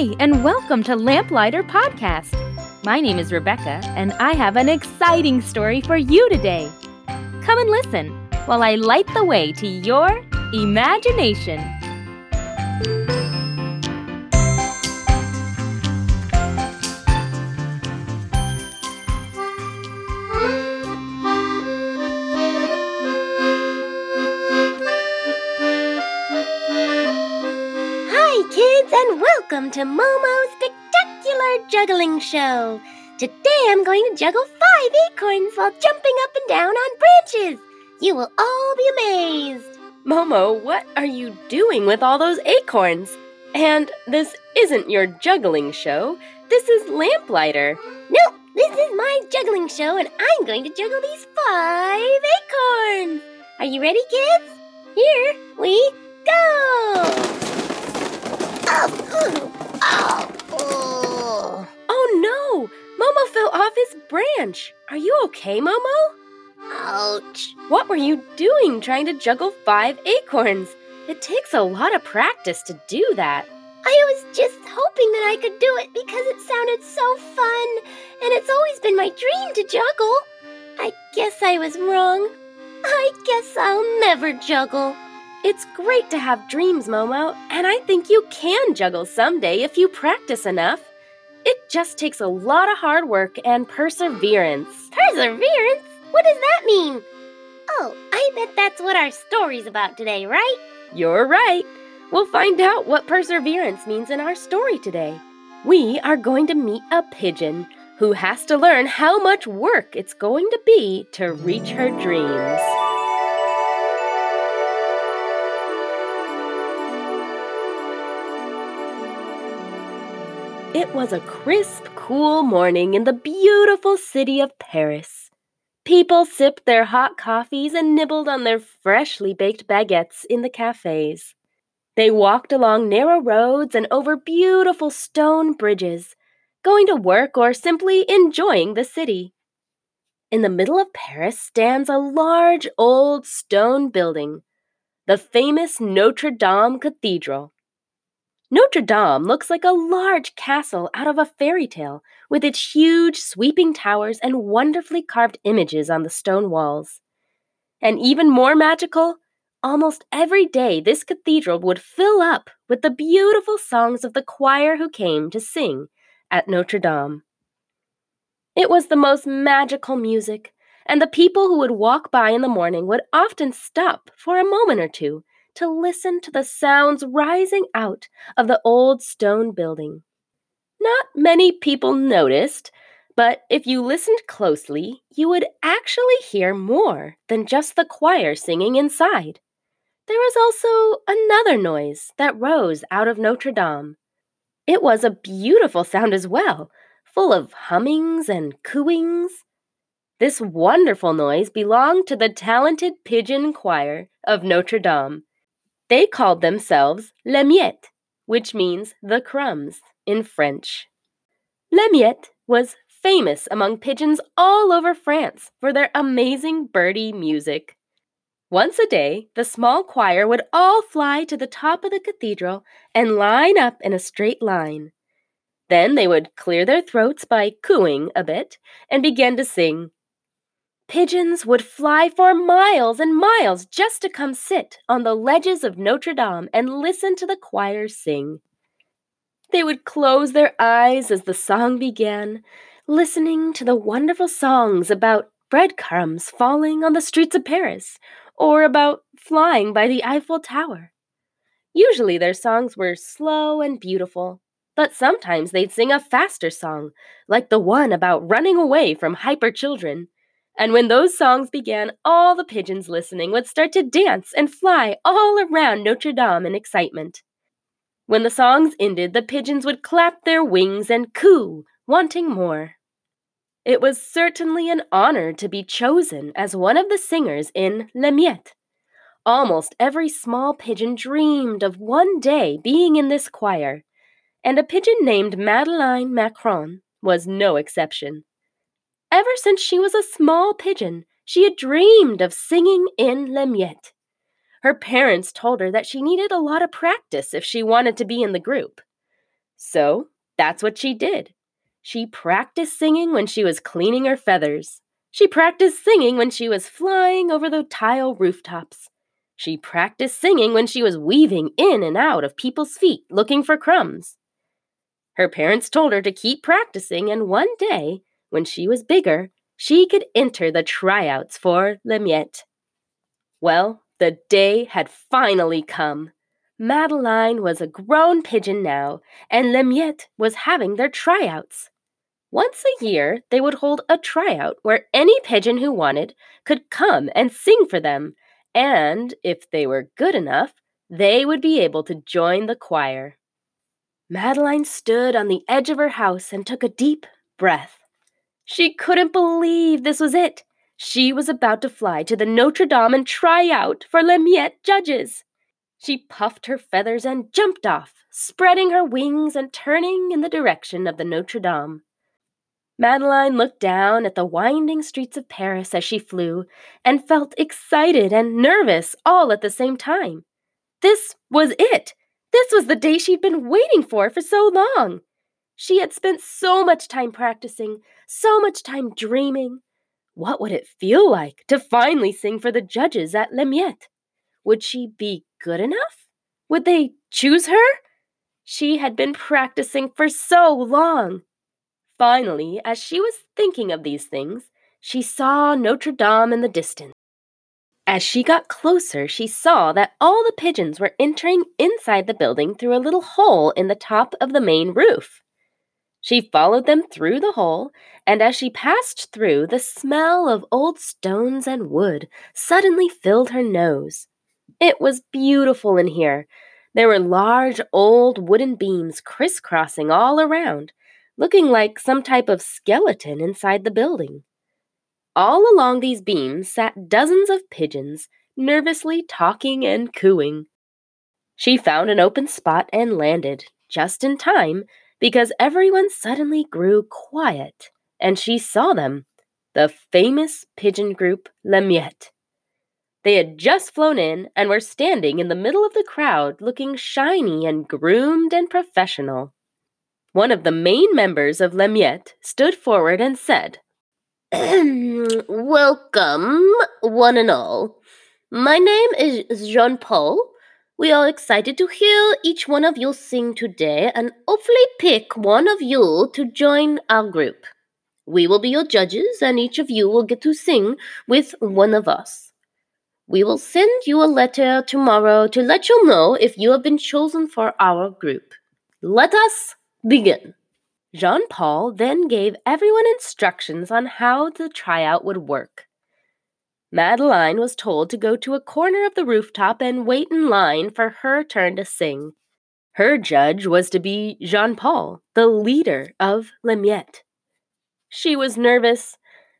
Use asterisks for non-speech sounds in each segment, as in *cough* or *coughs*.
Hi, and welcome to Lamplighter Podcast. My name is Rebecca, and I have an exciting story for you today. Come and listen while I light the way to your imagination. Hi, kids, and welcome to Momo's Spectacular Juggling Show. Today I'm going to juggle five acorns while jumping up and down on branches. You will all be amazed. Momo, what are you doing with all those acorns? And this isn't your juggling show, this is Lamplighter. Nope, this is my juggling show, and I'm going to juggle these five acorns. Are you ready, kids? Here we go. Oh, no! Momo fell off his branch. Are you okay, Momo? Ouch. What were you doing trying to juggle five acorns? It takes a lot of practice to do that. I was just hoping that I could do it because it sounded so fun, and it's always been my dream to juggle. I guess I was wrong. I guess I'll never juggle. It's great to have dreams, Momo, and I think you can juggle someday if you practice enough. It just takes a lot of hard work and perseverance. Perseverance? What does that mean? Oh, I bet that's what our story's about today, right? You're right. We'll find out what perseverance means in our story today. We are going to meet a pigeon who has to learn how much work it's going to be to reach her dreams. It was a crisp, cool morning in the beautiful city of Paris. People sipped their hot coffees and nibbled on their freshly baked baguettes in the cafes. They walked along narrow roads and over beautiful stone bridges, going to work or simply enjoying the city. In the middle of Paris stands a large old stone building, the famous Notre Dame Cathedral. Notre Dame looks like a large castle out of a fairy tale, with its huge sweeping towers and wonderfully carved images on the stone walls. And even more magical, almost every day this cathedral would fill up with the beautiful songs of the choir who came to sing at Notre Dame. It was the most magical music, and the people who would walk by in the morning would often stop for a moment or two to listen to the sounds rising out of the old stone building. Not many people noticed, but if you listened closely, you would actually hear more than just the choir singing inside. There was also another noise that rose out of Notre Dame. It was a beautiful sound as well, full of hummings and cooings. This wonderful noise belonged to the talented pigeon choir of Notre Dame. They called themselves Les Miettes, which means the crumbs in French. Les Miettes was famous among pigeons all over France for their amazing birdie music. Once a day, the small choir would all fly to the top of the cathedral and line up in a straight line. Then they would clear their throats by cooing a bit and begin to sing. Pigeons would fly for miles and miles just to come sit on the ledges of Notre Dame and listen to the choir sing. They would close their eyes as the song began, listening to the wonderful songs about breadcrumbs falling on the streets of Paris or about flying by the Eiffel Tower. Usually their songs were slow and beautiful, but sometimes they'd sing a faster song, like the one about running away from hyper children. And when those songs began, all the pigeons listening would start to dance and fly all around Notre Dame in excitement. When the songs ended, the pigeons would clap their wings and coo, wanting more. It was certainly an honor to be chosen as one of the singers in Les Miettes. Almost every small pigeon dreamed of one day being in this choir, and a pigeon named Madeleine Macron was no exception. Ever since she was a small pigeon, she had dreamed of singing in Les Miettes. Her parents told her that she needed a lot of practice if she wanted to be in the group. So that's what she did. She practiced singing when she was cleaning her feathers. She practiced singing when she was flying over the tile rooftops. She practiced singing when she was weaving in and out of people's feet looking for crumbs. Her parents told her to keep practicing, and one day, when she was bigger, she could enter the tryouts for Le Miette. Well, the day had finally come. Madeline was a grown pigeon now, and Le Miette was having their tryouts. Once a year, they would hold a tryout where any pigeon who wanted could come and sing for them, and if they were good enough, they would be able to join the choir. Madeline stood on the edge of her house and took a deep breath. She couldn't believe this was it. She was about to fly to the Notre Dame and try out for Le Miette judges. She puffed her feathers and jumped off, spreading her wings and turning in the direction of the Notre Dame. Madeline looked down at the winding streets of Paris as she flew and felt excited and nervous all at the same time. This was it. This was the day she'd been waiting for for so long. She had spent so much time practicing, so much time dreaming. What would it feel like to finally sing for the judges at Le Miette? Would she be good enough? Would they choose her? She had been practicing for so long. Finally, as she was thinking of these things, she saw Notre Dame in the distance. As she got closer, she saw that all the pigeons were entering inside the building through a little hole in the top of the main roof. She followed them through the hole, and as she passed through, the smell of old stones and wood suddenly filled her nose. It was beautiful in here. There were large old wooden beams crisscrossing all around, looking like some type of skeleton inside the building. All along these beams sat dozens of pigeons, nervously talking and cooing. She found an open spot and landed, just in time, because everyone suddenly grew quiet, and she saw them the famous pigeon group Le Miette. They had just flown in and were standing in the middle of the crowd looking shiny and groomed and professional. One of the main members of Le Miette stood forward and said, *clears throat* Welcome, one and all. My name is Jean Paul. We are excited to hear each one of you sing today and hopefully pick one of you to join our group. We will be your judges, and each of you will get to sing with one of us. We will send you a letter tomorrow to let you know if you have been chosen for our group. Let us Begin. Jean Paul then gave everyone instructions on how the tryout would work. Madeline was told to go to a corner of the rooftop and wait in line for her turn to sing. Her judge was to be Jean Paul, the leader of Le Miette. She was nervous.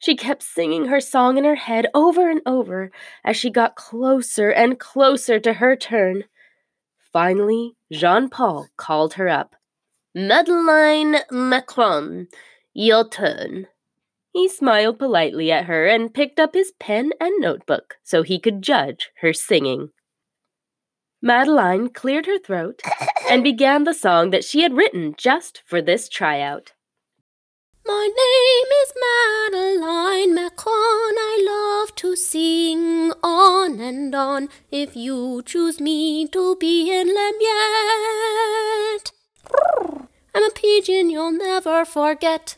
She kept singing her song in her head over and over as she got closer and closer to her turn. Finally, Jean Paul called her up. Madeline Macron, your turn. He smiled politely at her and picked up his pen and notebook so he could judge her singing. Madeline cleared her throat and *coughs* began the song that she had written just for this tryout. My name is Madeline Macron. I love to sing on and on. If you choose me to be in Le I'm a pigeon you'll never forget.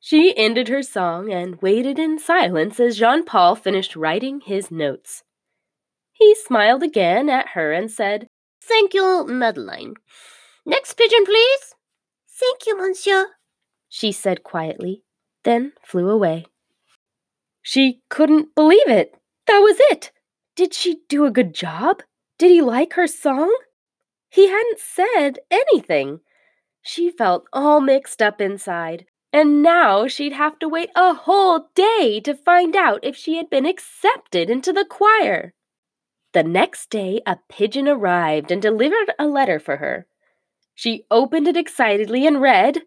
She ended her song and waited in silence as Jean Paul finished writing his notes. He smiled again at her and said, Thank you, Madeleine. Next pigeon, please. Thank you, monsieur, she said quietly, then flew away. She couldn't believe it. That was it. Did she do a good job? Did he like her song? He hadn't said anything. She felt all mixed up inside, and now she'd have to wait a whole day to find out if she had been accepted into the choir. The next day, a pigeon arrived and delivered a letter for her. She opened it excitedly and read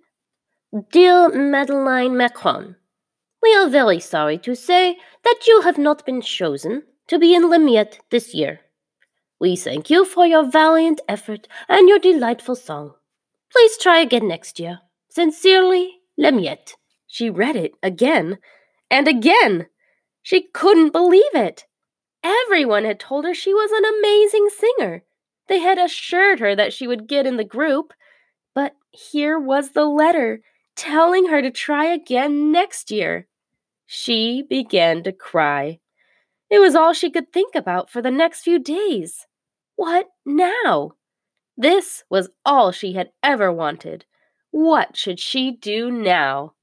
Dear Madeleine Macron, We are very sorry to say that you have not been chosen to be in Le Miette this year. We thank you for your valiant effort and your delightful song. Please try again next year. Sincerely, Lemiette. She read it again and again. She couldn't believe it. Everyone had told her she was an amazing singer. They had assured her that she would get in the group. But here was the letter telling her to try again next year. She began to cry. It was all she could think about for the next few days. What now? This was all she had ever wanted. What should she do now?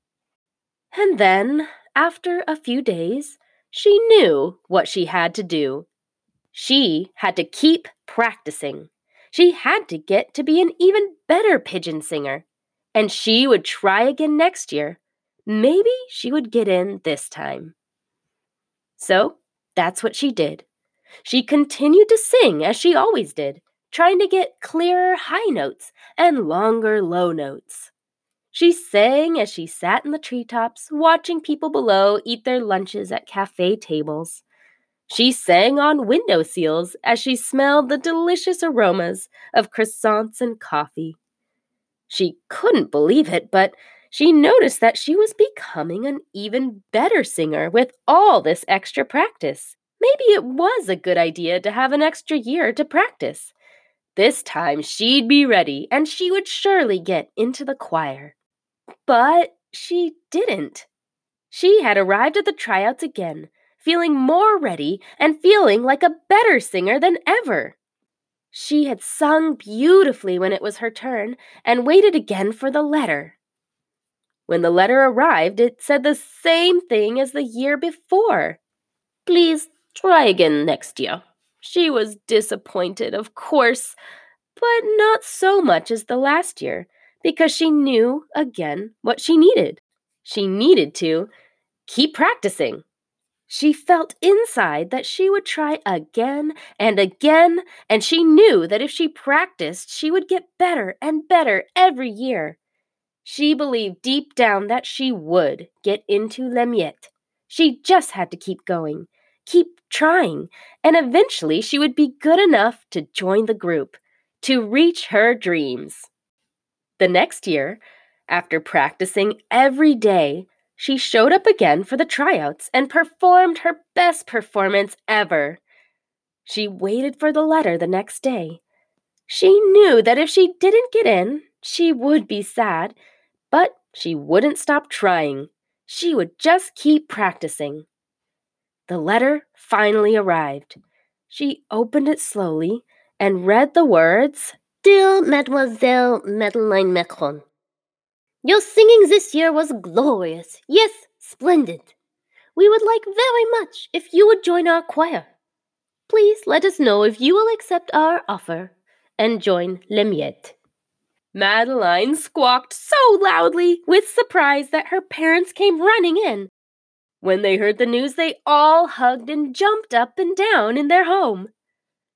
And then, after a few days, she knew what she had to do. She had to keep practicing. She had to get to be an even better pigeon singer. And she would try again next year. Maybe she would get in this time. So that's what she did. She continued to sing as she always did, trying to get clearer high notes and longer low notes. She sang as she sat in the treetops, watching people below eat their lunches at cafe tables. She sang on window sills as she smelled the delicious aromas of croissants and coffee. She couldn't believe it, but she noticed that she was becoming an even better singer with all this extra practice. Maybe it was a good idea to have an extra year to practice. This time she'd be ready and she would surely get into the choir. But she didn't. She had arrived at the tryouts again, feeling more ready and feeling like a better singer than ever. She had sung beautifully when it was her turn and waited again for the letter. When the letter arrived, it said the same thing as the year before. Please try again next year. She was disappointed, of course, but not so much as the last year because she knew again what she needed. She needed to keep practicing. She felt inside that she would try again and again, and she knew that if she practiced, she would get better and better every year. She believed deep down that she would get into Lemiette. She just had to keep going, keep trying, and eventually she would be good enough to join the group, to reach her dreams. The next year, after practicing every day, she showed up again for the tryouts and performed her best performance ever. She waited for the letter the next day. She knew that if she didn't get in, she would be sad, but she wouldn't stop trying. She would just keep practicing. The letter finally arrived. She opened it slowly and read the words Dear Mademoiselle Madeleine Macron, your singing this year was glorious, yes, splendid. We would like very much if you would join our choir. Please let us know if you will accept our offer and join Lemiette. Madeline squawked so loudly with surprise that her parents came running in. When they heard the news, they all hugged and jumped up and down in their home.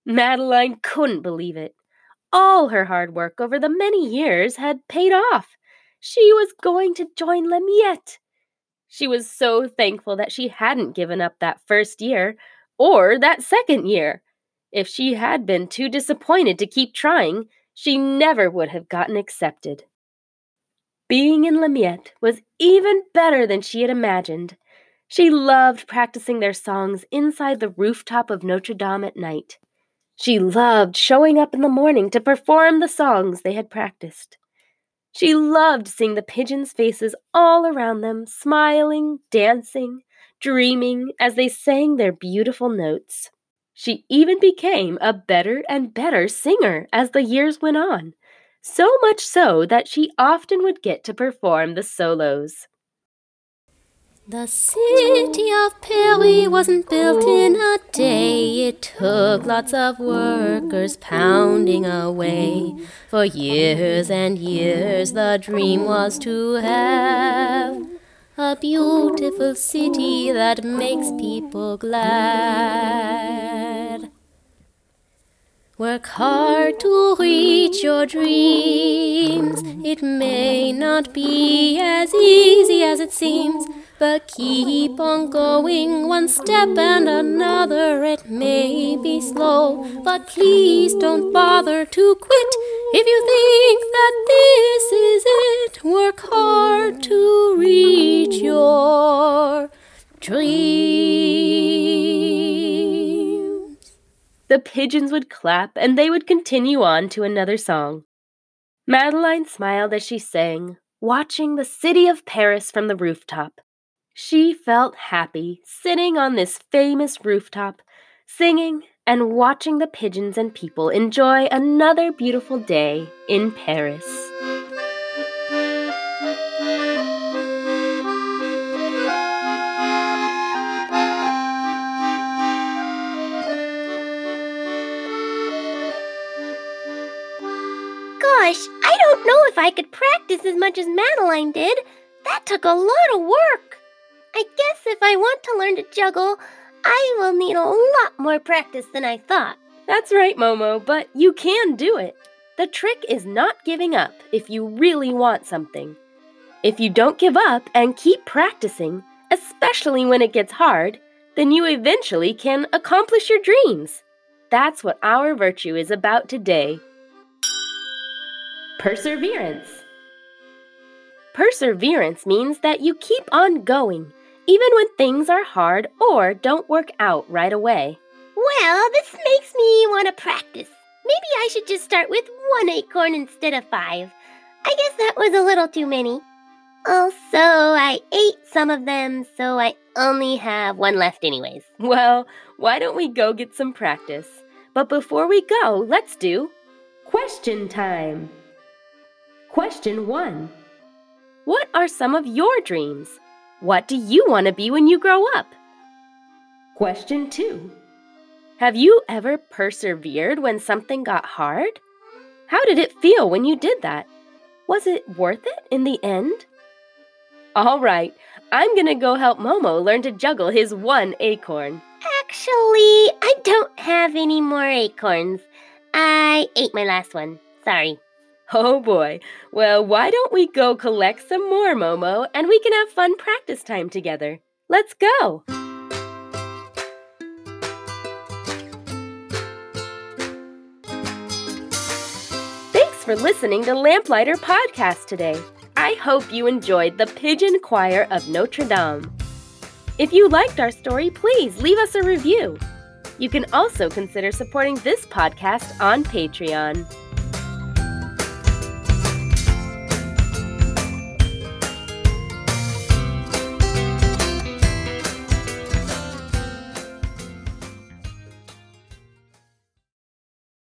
Madeline couldn't believe it. All her hard work over the many years had paid off. She was going to join Lemiette. She was so thankful that she hadn't given up that first year or that second year. If she had been too disappointed to keep trying, she never would have gotten accepted. Being in Lemiette was even better than she had imagined. She loved practicing their songs inside the rooftop of Notre Dame at night. She loved showing up in the morning to perform the songs they had practiced. She loved seeing the pigeons' faces all around them, smiling, dancing, dreaming as they sang their beautiful notes. She even became a better and better singer as the years went on, so much so that she often would get to perform the solos. The city of Paris wasn't built in a day. It took lots of workers pounding away. For years and years, the dream was to have a beautiful city that makes people glad. Work hard to reach your dreams. It may not be as easy as it seems But keep on going one step and another. It may be slow, but please don't bother to quit. If you think that this is it, work hard to reach your dreams. The pigeons would clap and they would continue on to another song. Madeline smiled as she sang, watching the city of Paris from the rooftop. She felt happy sitting on this famous rooftop, singing and watching the pigeons and people enjoy another beautiful day in Paris. Gosh, I don't know if I could practice as much as Madeline did. That took a lot of work. I guess if I want to learn to juggle, I will need a lot more practice than I thought. That's right, Momo, but you can do it. The trick is not giving up if you really want something. If you don't give up and keep practicing, especially when it gets hard, then you eventually can accomplish your dreams. That's what our virtue is about today. Perseverance. Perseverance means that you keep on going even when things are hard or don't work out right away. Well, this makes me want to practice. Maybe I should just start with one acorn instead of five. I guess that was a little too many. Also, I ate some of them, so I only have one left, anyways. *laughs* Well, why don't we go get some practice? But before we go, let's do question time. Question one What are some of your dreams? What do you want to be when you grow up? Question 2. Have you ever persevered when something got hard? How did it feel when you did that? Was it worth it in the end? All right, I'm gonna go help Momo learn to juggle his one acorn. Actually, I don't have any more acorns. I ate my last one. Sorry. Oh boy. Well, why don't we go collect some more, Momo, and we can have fun practice time together? Let's go! Thanks for listening to Lamplighter Podcast today. I hope you enjoyed the Pigeon Choir of Notre Dame. If you liked our story, please leave us a review. You can also consider supporting this podcast on Patreon.